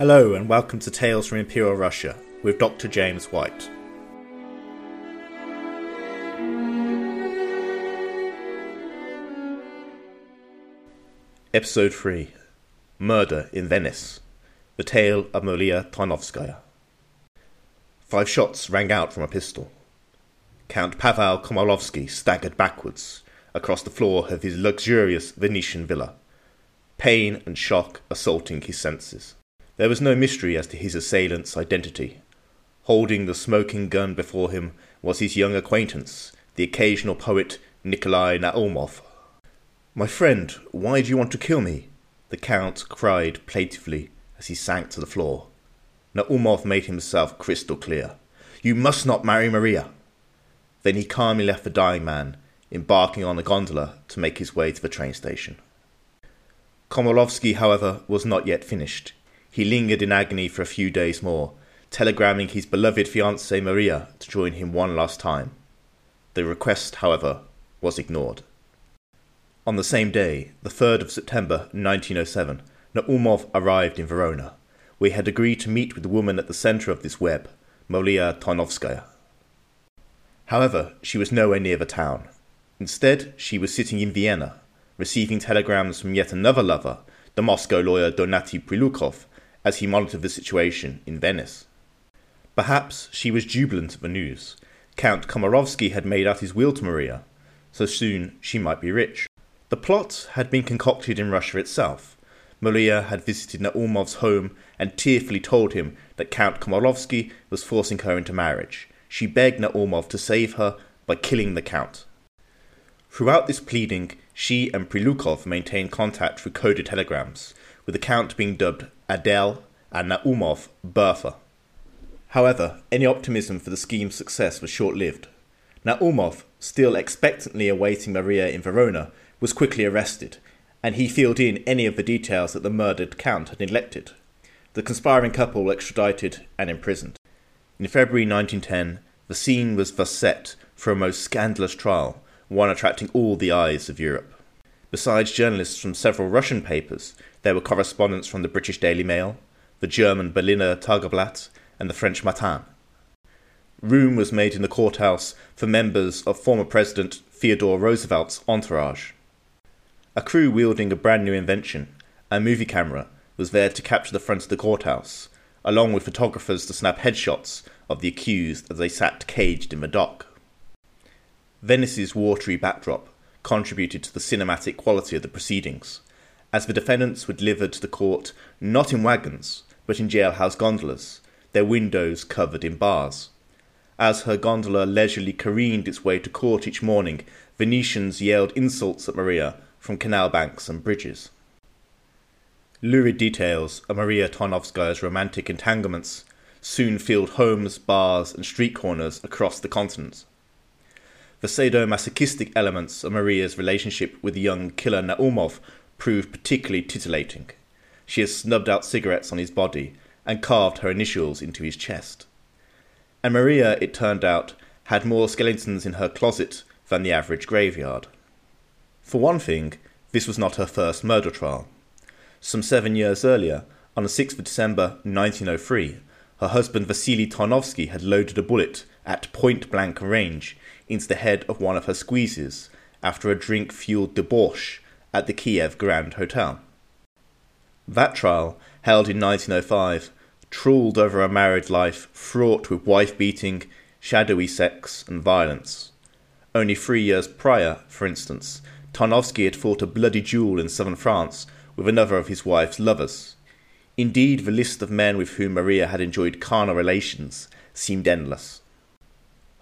Hello, and welcome to Tales from Imperial Russia with Dr. James White. Episode 3 Murder in Venice The Tale of Maria Tarnovskaya. Five shots rang out from a pistol. Count Pavel Komarovsky staggered backwards across the floor of his luxurious Venetian villa, pain and shock assaulting his senses. There was no mystery as to his assailant's identity. Holding the smoking gun before him was his young acquaintance, the occasional poet Nikolai Naumov. My friend, why do you want to kill me? The Count cried plaintively as he sank to the floor. Naumov made himself crystal clear. You must not marry Maria. Then he calmly left the dying man, embarking on a gondola to make his way to the train station. Komarovsky, however, was not yet finished. He lingered in agony for a few days more, telegramming his beloved fiancée Maria to join him one last time. The request, however, was ignored. On the same day, the 3rd of September 1907, Naumov arrived in Verona, We had agreed to meet with the woman at the centre of this web, Molia Tarnovskaya. However, she was nowhere near the town. Instead, she was sitting in Vienna, receiving telegrams from yet another lover, the Moscow lawyer Donati Prilukov, as he monitored the situation in Venice. Perhaps she was jubilant at the news. Count Komarovsky had made out his will to Maria, so soon she might be rich. The plot had been concocted in Russia itself. Maria had visited Naumov's home and tearfully told him that Count Komarovsky was forcing her into marriage. She begged Naumov to save her by killing the Count. Throughout this pleading, she and Prilukov maintained contact through coded telegrams, with the Count being dubbed Adele and Naumov Bertha. However, any optimism for the scheme's success was short lived. Naumov, still expectantly awaiting Maria in Verona, was quickly arrested, and he filled in any of the details that the murdered Count had neglected. The conspiring couple were extradited and imprisoned. In February 1910, the scene was thus set for a most scandalous trial, one attracting all the eyes of Europe. Besides journalists from several Russian papers, there were correspondents from the British Daily Mail, the German Berliner Tageblatt, and the French Matin. Room was made in the courthouse for members of former President Theodore Roosevelt's entourage. A crew wielding a brand new invention, a movie camera, was there to capture the front of the courthouse, along with photographers to snap headshots of the accused as they sat caged in the dock. Venice's watery backdrop contributed to the cinematic quality of the proceedings, as the defendants were delivered to the court not in wagons, but in jailhouse gondolas, their windows covered in bars. As her gondola leisurely careened its way to court each morning, Venetians yelled insults at Maria from canal banks and bridges. Lurid details of Maria Tarnovskaya's romantic entanglements soon filled homes, bars, and street corners across the continent. The sadomasochistic elements of Maria's relationship with the young killer Naumov proved particularly titillating. She has snubbed out cigarettes on his body and carved her initials into his chest. And Maria, it turned out, had more skeletons in her closet than the average graveyard. For one thing, this was not her first murder trial. Some seven years earlier, on the 6th of December 1903, her husband Vasily Tarnovsky had loaded a bullet at point blank range into the head of one of her squeezes after a drink fueled debauch at the Kiev Grand Hotel. That trial, held in 1905, trawled over a married life fraught with wife beating, shadowy sex, and violence. Only three years prior, for instance, Tarnovsky had fought a bloody duel in southern France with another of his wife's lovers. Indeed, the list of men with whom Maria had enjoyed carnal relations seemed endless.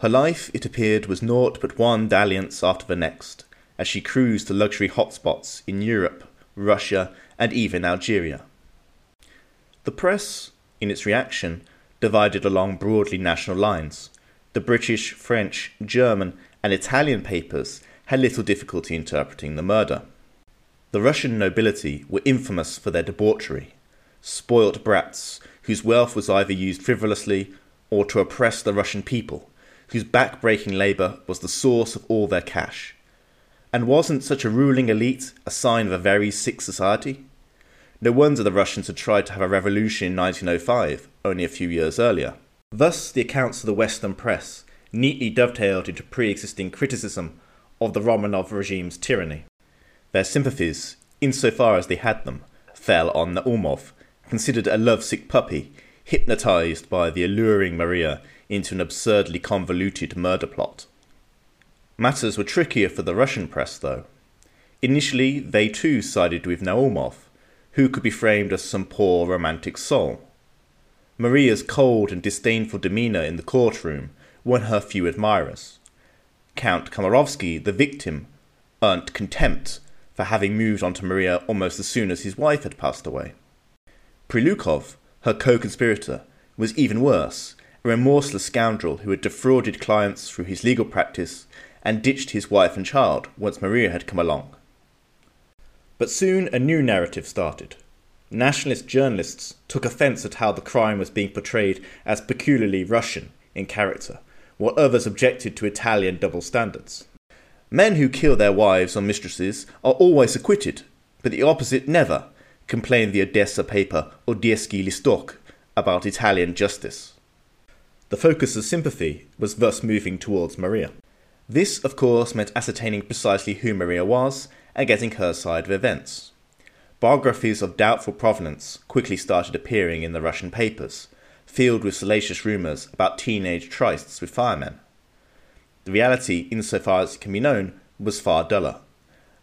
Her life, it appeared, was naught but one dalliance after the next, as she cruised to luxury hotspots in Europe, Russia, and even Algeria. The press, in its reaction, divided along broadly national lines. The British, French, German, and Italian papers had little difficulty interpreting the murder. The Russian nobility were infamous for their debauchery, spoilt brats whose wealth was either used frivolously or to oppress the Russian people, whose back-breaking labour was the source of all their cash. And wasn't such a ruling elite a sign of a very sick society? No wonder the Russians had tried to have a revolution in 1905, only a few years earlier. Thus, the accounts of the Western press neatly dovetailed into pre existing criticism of the Romanov regime's tyranny. Their sympathies, insofar as they had them, fell on Naumov, considered a lovesick puppy, hypnotized by the alluring Maria into an absurdly convoluted murder plot. Matters were trickier for the Russian press, though. Initially, they too sided with Naumov, who could be framed as some poor romantic soul. Maria's cold and disdainful demeanour in the courtroom won her few admirers. Count Komarovsky, the victim, earned contempt for having moved on to Maria almost as soon as his wife had passed away. Prilukov, her co conspirator, was even worse, a remorseless scoundrel who had defrauded clients through his legal practice and ditched his wife and child once Maria had come along. But soon a new narrative started. Nationalist journalists took offence at how the crime was being portrayed as peculiarly Russian in character, while others objected to Italian double standards. Men who kill their wives or mistresses are always acquitted, but the opposite never, complained the Odessa paper Odesskii Listok about Italian justice. The focus of sympathy was thus moving towards Maria. This, of course, meant ascertaining precisely who Maria was and getting her side of events. Biographies of doubtful provenance quickly started appearing in the Russian papers, filled with salacious rumours about teenage trysts with firemen. The reality, insofar as it can be known, was far duller.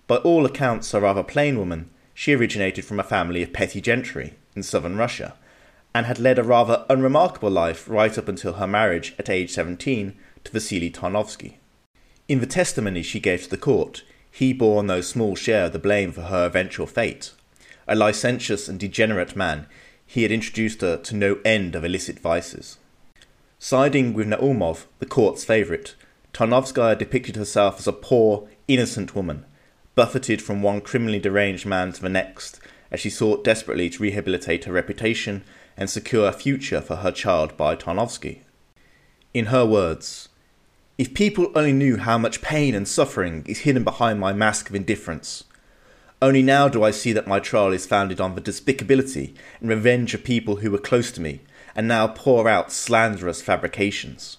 By all accounts, a rather plain woman, she originated from a family of petty gentry in southern Russia, and had led a rather unremarkable life right up until her marriage at age 17 to Vasily Tarnovsky. In the testimony she gave to the court, he bore no small share of the blame for her eventual fate. A licentious and degenerate man, he had introduced her to no end of illicit vices. Siding with Naumov, the court's favourite, Tarnovskaya depicted herself as a poor, innocent woman, buffeted from one criminally deranged man to the next, as she sought desperately to rehabilitate her reputation and secure a future for her child by Tarnovsky. In her words, if people only knew how much pain and suffering is hidden behind my mask of indifference. Only now do I see that my trial is founded on the despicability and revenge of people who were close to me, and now pour out slanderous fabrications.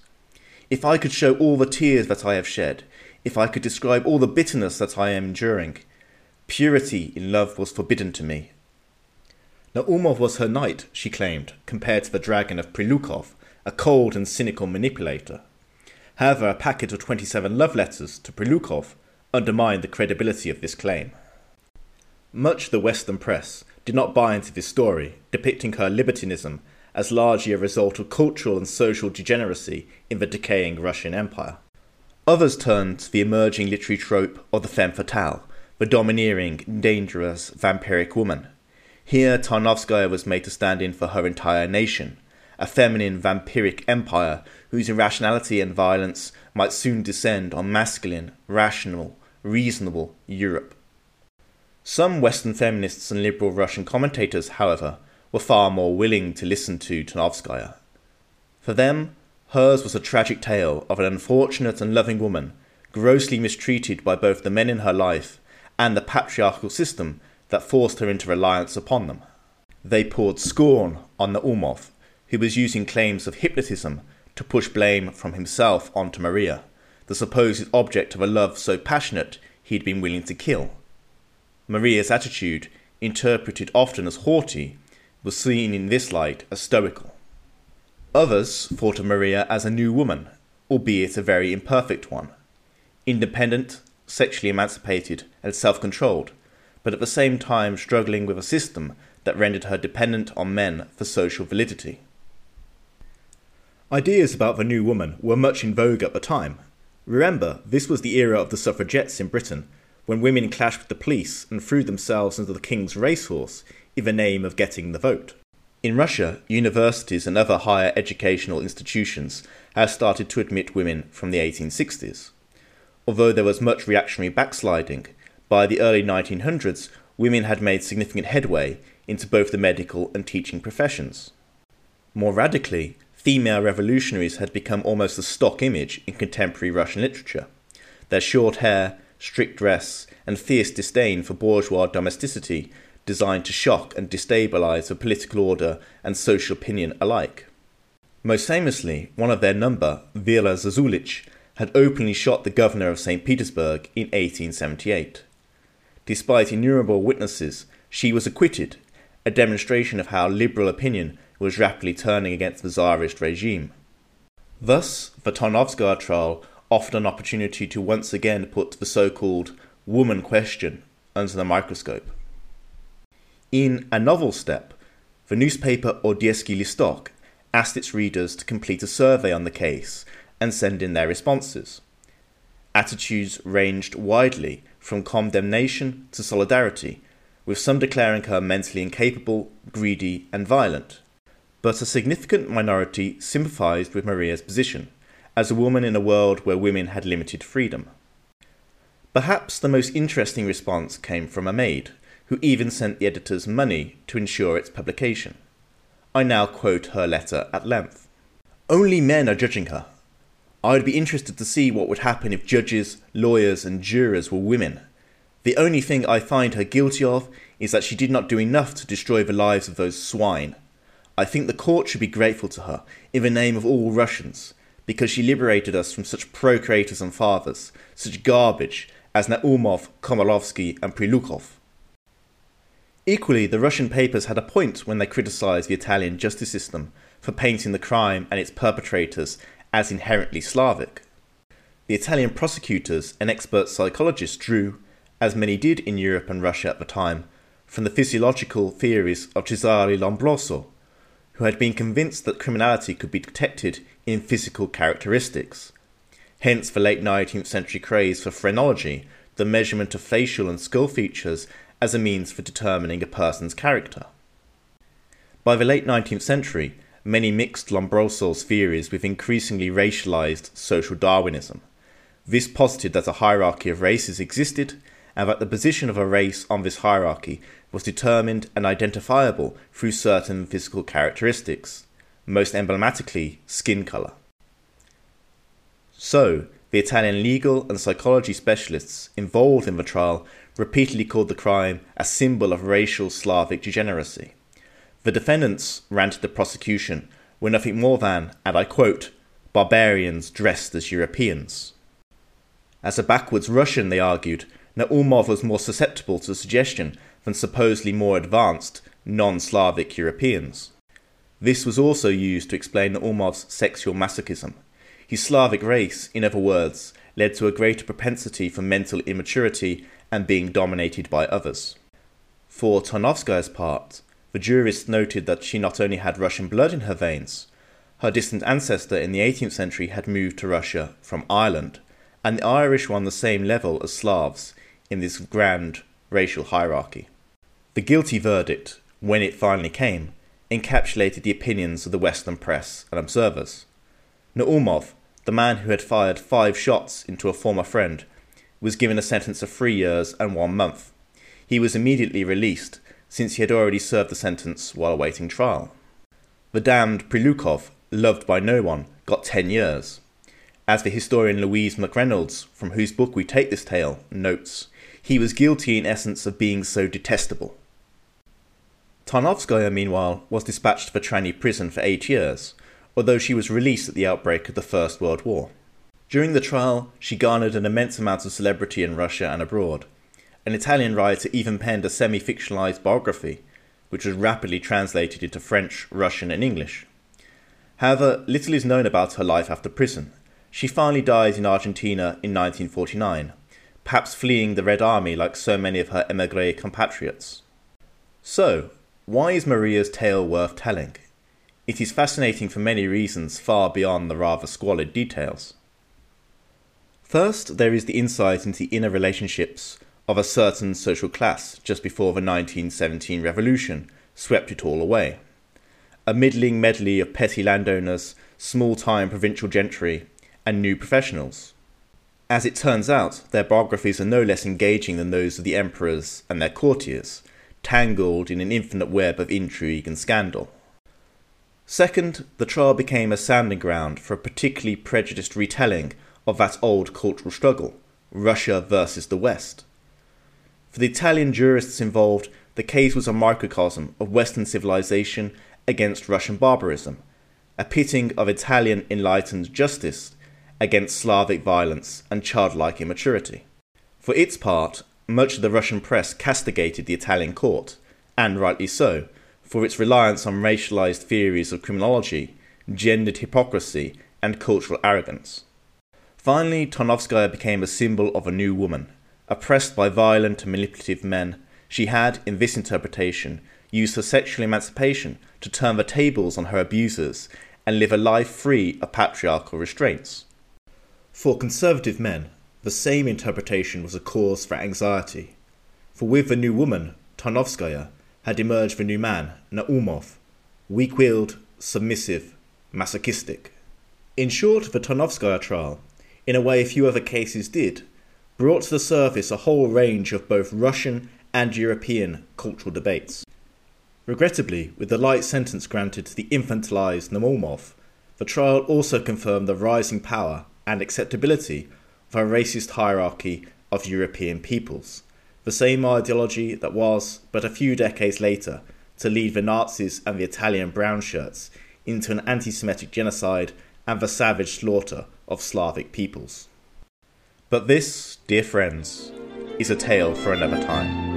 If I could show all the tears that I have shed, if I could describe all the bitterness that I am enduring, purity in love was forbidden to me. Naumov was her knight, she claimed, compared to the dragon of Prilukov, a cold and cynical manipulator. However, a packet of 27 love letters to Prilukov undermined the credibility of this claim. Much of the Western press did not buy into this story, depicting her libertinism as largely a result of cultural and social degeneracy in the decaying Russian Empire. Others turned to the emerging literary trope of the femme fatale, the domineering, dangerous, vampiric woman. Here, Tarnovskaya was made to stand in for her entire nation, a feminine, vampiric empire whose irrationality and violence might soon descend on masculine, rational, reasonable Europe. Some Western feminists and liberal Russian commentators, however, were far more willing to listen to Tarnovskaya. For them, hers was a tragic tale of an unfortunate and loving woman, grossly mistreated by both the men in her life and the patriarchal system that forced her into reliance upon them. They poured scorn on Naumov, who was using claims of hypnotism to push blame from himself onto Maria, the supposed object of a love so passionate he'd been willing to kill. Maria's attitude, interpreted often as haughty, was seen in this light as stoical. Others thought of Maria as a new woman, albeit a very imperfect one, independent, sexually emancipated, and self controlled, but at the same time struggling with a system that rendered her dependent on men for social validity. Ideas about the new woman were much in vogue at the time. Remember, this was the era of the suffragettes in Britain, when women clashed with the police and threw themselves into the king's racehorse in the name of getting the vote. In Russia, universities and other higher educational institutions have started to admit women from the 1860s. Although there was much reactionary backsliding, by the early 1900s, women had made significant headway into both the medical and teaching professions. More radically, female revolutionaries had become almost a stock image in contemporary Russian literature. Their short hair, strict dress, and fierce disdain for bourgeois domesticity designed to shock and destabilize the political order and social opinion alike. Most famously, one of their number, Vera Zasulich, had openly shot the governor of St. Petersburg in 1878. Despite innumerable witnesses, she was acquitted, a demonstration of how liberal opinion was rapidly turning against the Tsarist regime. Thus, the Tarnovskaya trial offered an opportunity to once again put the so called woman question under the microscope. In a novel step, the newspaper Odesskii Listok asked its readers to complete a survey on the case and send in their responses. Attitudes ranged widely from condemnation to solidarity, with some declaring her mentally incapable, greedy, and violent. But a significant minority sympathized with Maria's position as a woman in a world where women had limited freedom. Perhaps the most interesting response came from a maid, who even sent the editors money to ensure its publication. I now quote her letter at length. Only men are judging her. I would be interested to see what would happen if judges, lawyers, and jurors were women. The only thing I find her guilty of is that she did not do enough to destroy the lives of those swine. I think the court should be grateful to her, in the name of all Russians, because she liberated us from such procreators and fathers, such garbage as Naumov, Komarovsky, and Prilukov. Equally, the Russian papers had a point when they criticised the Italian justice system for painting the crime and its perpetrators as inherently Slavic. The Italian prosecutors and expert psychologists drew, as many did in Europe and Russia at the time, from the physiological theories of Cesare Lombroso, who had been convinced that criminality could be detected in physical characteristics. Hence the late 19th century craze for phrenology, the measurement of facial and skull features as a means for determining a person's character. By the late 19th century, many mixed Lombroso's theories with increasingly racialized social Darwinism. This posited that a hierarchy of races existed and that the position of a race on this hierarchy was determined and identifiable through certain physical characteristics, most emblematically skin colour. So, the Italian legal and psychology specialists involved in the trial repeatedly called the crime a symbol of racial Slavic degeneracy. The defendants ranted the prosecution were nothing more than, and I quote, barbarians dressed as Europeans. As a backwards Russian, they argued, Naumov was more susceptible to suggestion than supposedly more advanced, non Slavic Europeans. This was also used to explain Naumov's sexual masochism. His Slavic race, in other words, led to a greater propensity for mental immaturity and being dominated by others. For Tarnovskaya's part, the jurist noted that she not only had Russian blood in her veins, her distant ancestor in the 18th century had moved to Russia from Ireland, and the Irish were on the same level as Slavs in this grand racial hierarchy. The guilty verdict, when it finally came, encapsulated the opinions of the Western press and observers. Naumov, the man who had fired five shots into a former friend, was given a sentence of three years and one month. He was immediately released, since he had already served the sentence while awaiting trial. The damned Prilukov, loved by no one, got ten years. As the historian Louise McReynolds, from whose book we take this tale, notes, he was guilty in essence of being so detestable. Tarnovskaya, meanwhile, was dispatched to Trani prison for eight years, although she was released at the outbreak of the First World War. During the trial, she garnered an immense amount of celebrity in Russia and abroad. An Italian writer even penned a semi fictionalized biography, which was rapidly translated into French, Russian, and English. However, little is known about her life after prison. She finally died in Argentina in 1949, perhaps fleeing the Red Army like so many of her emigre compatriots. So, why is Maria's tale worth telling? It is fascinating for many reasons far beyond the rather squalid details. First, there is the insight into the inner relationships of a certain social class just before the 1917 revolution swept it all away. A middling medley of petty landowners, small time provincial gentry, and new professionals. As it turns out, their biographies are no less engaging than those of the emperors and their courtiers, tangled in an infinite web of intrigue and scandal. Second, the trial became a sounding ground for a particularly prejudiced retelling of that old cultural struggle, Russia versus the West. For the Italian jurists involved, the case was a microcosm of Western civilization against Russian barbarism, a pitting of Italian enlightened justice against Slavic violence and childlike immaturity. For its part, much of the Russian press castigated the Italian court, and rightly so, for its reliance on racialized theories of criminology, gendered hypocrisy, and cultural arrogance. Finally, Tarnovskaya became a symbol of a new woman. Oppressed by violent and manipulative men, she had, in this interpretation, used her sexual emancipation to turn the tables on her abusers and live a life free of patriarchal restraints. For conservative men, the same interpretation was a cause for anxiety. For with the new woman, Tarnovskaya, had emerged the new man, Naumov, weak willed, submissive, masochistic. In short, the Tarnovskaya trial, in a way few other cases did, brought to the surface a whole range of both Russian and European cultural debates. Regrettably, with the light sentence granted to the infantilized Naumov, the trial also confirmed the rising power and acceptability of a racist hierarchy of European peoples, the same ideology that was, but a few decades later, to lead the Nazis and the Italian brown shirts into an anti Semitic genocide and the savage slaughter of Slavic peoples. But this, dear friends, is a tale for another time.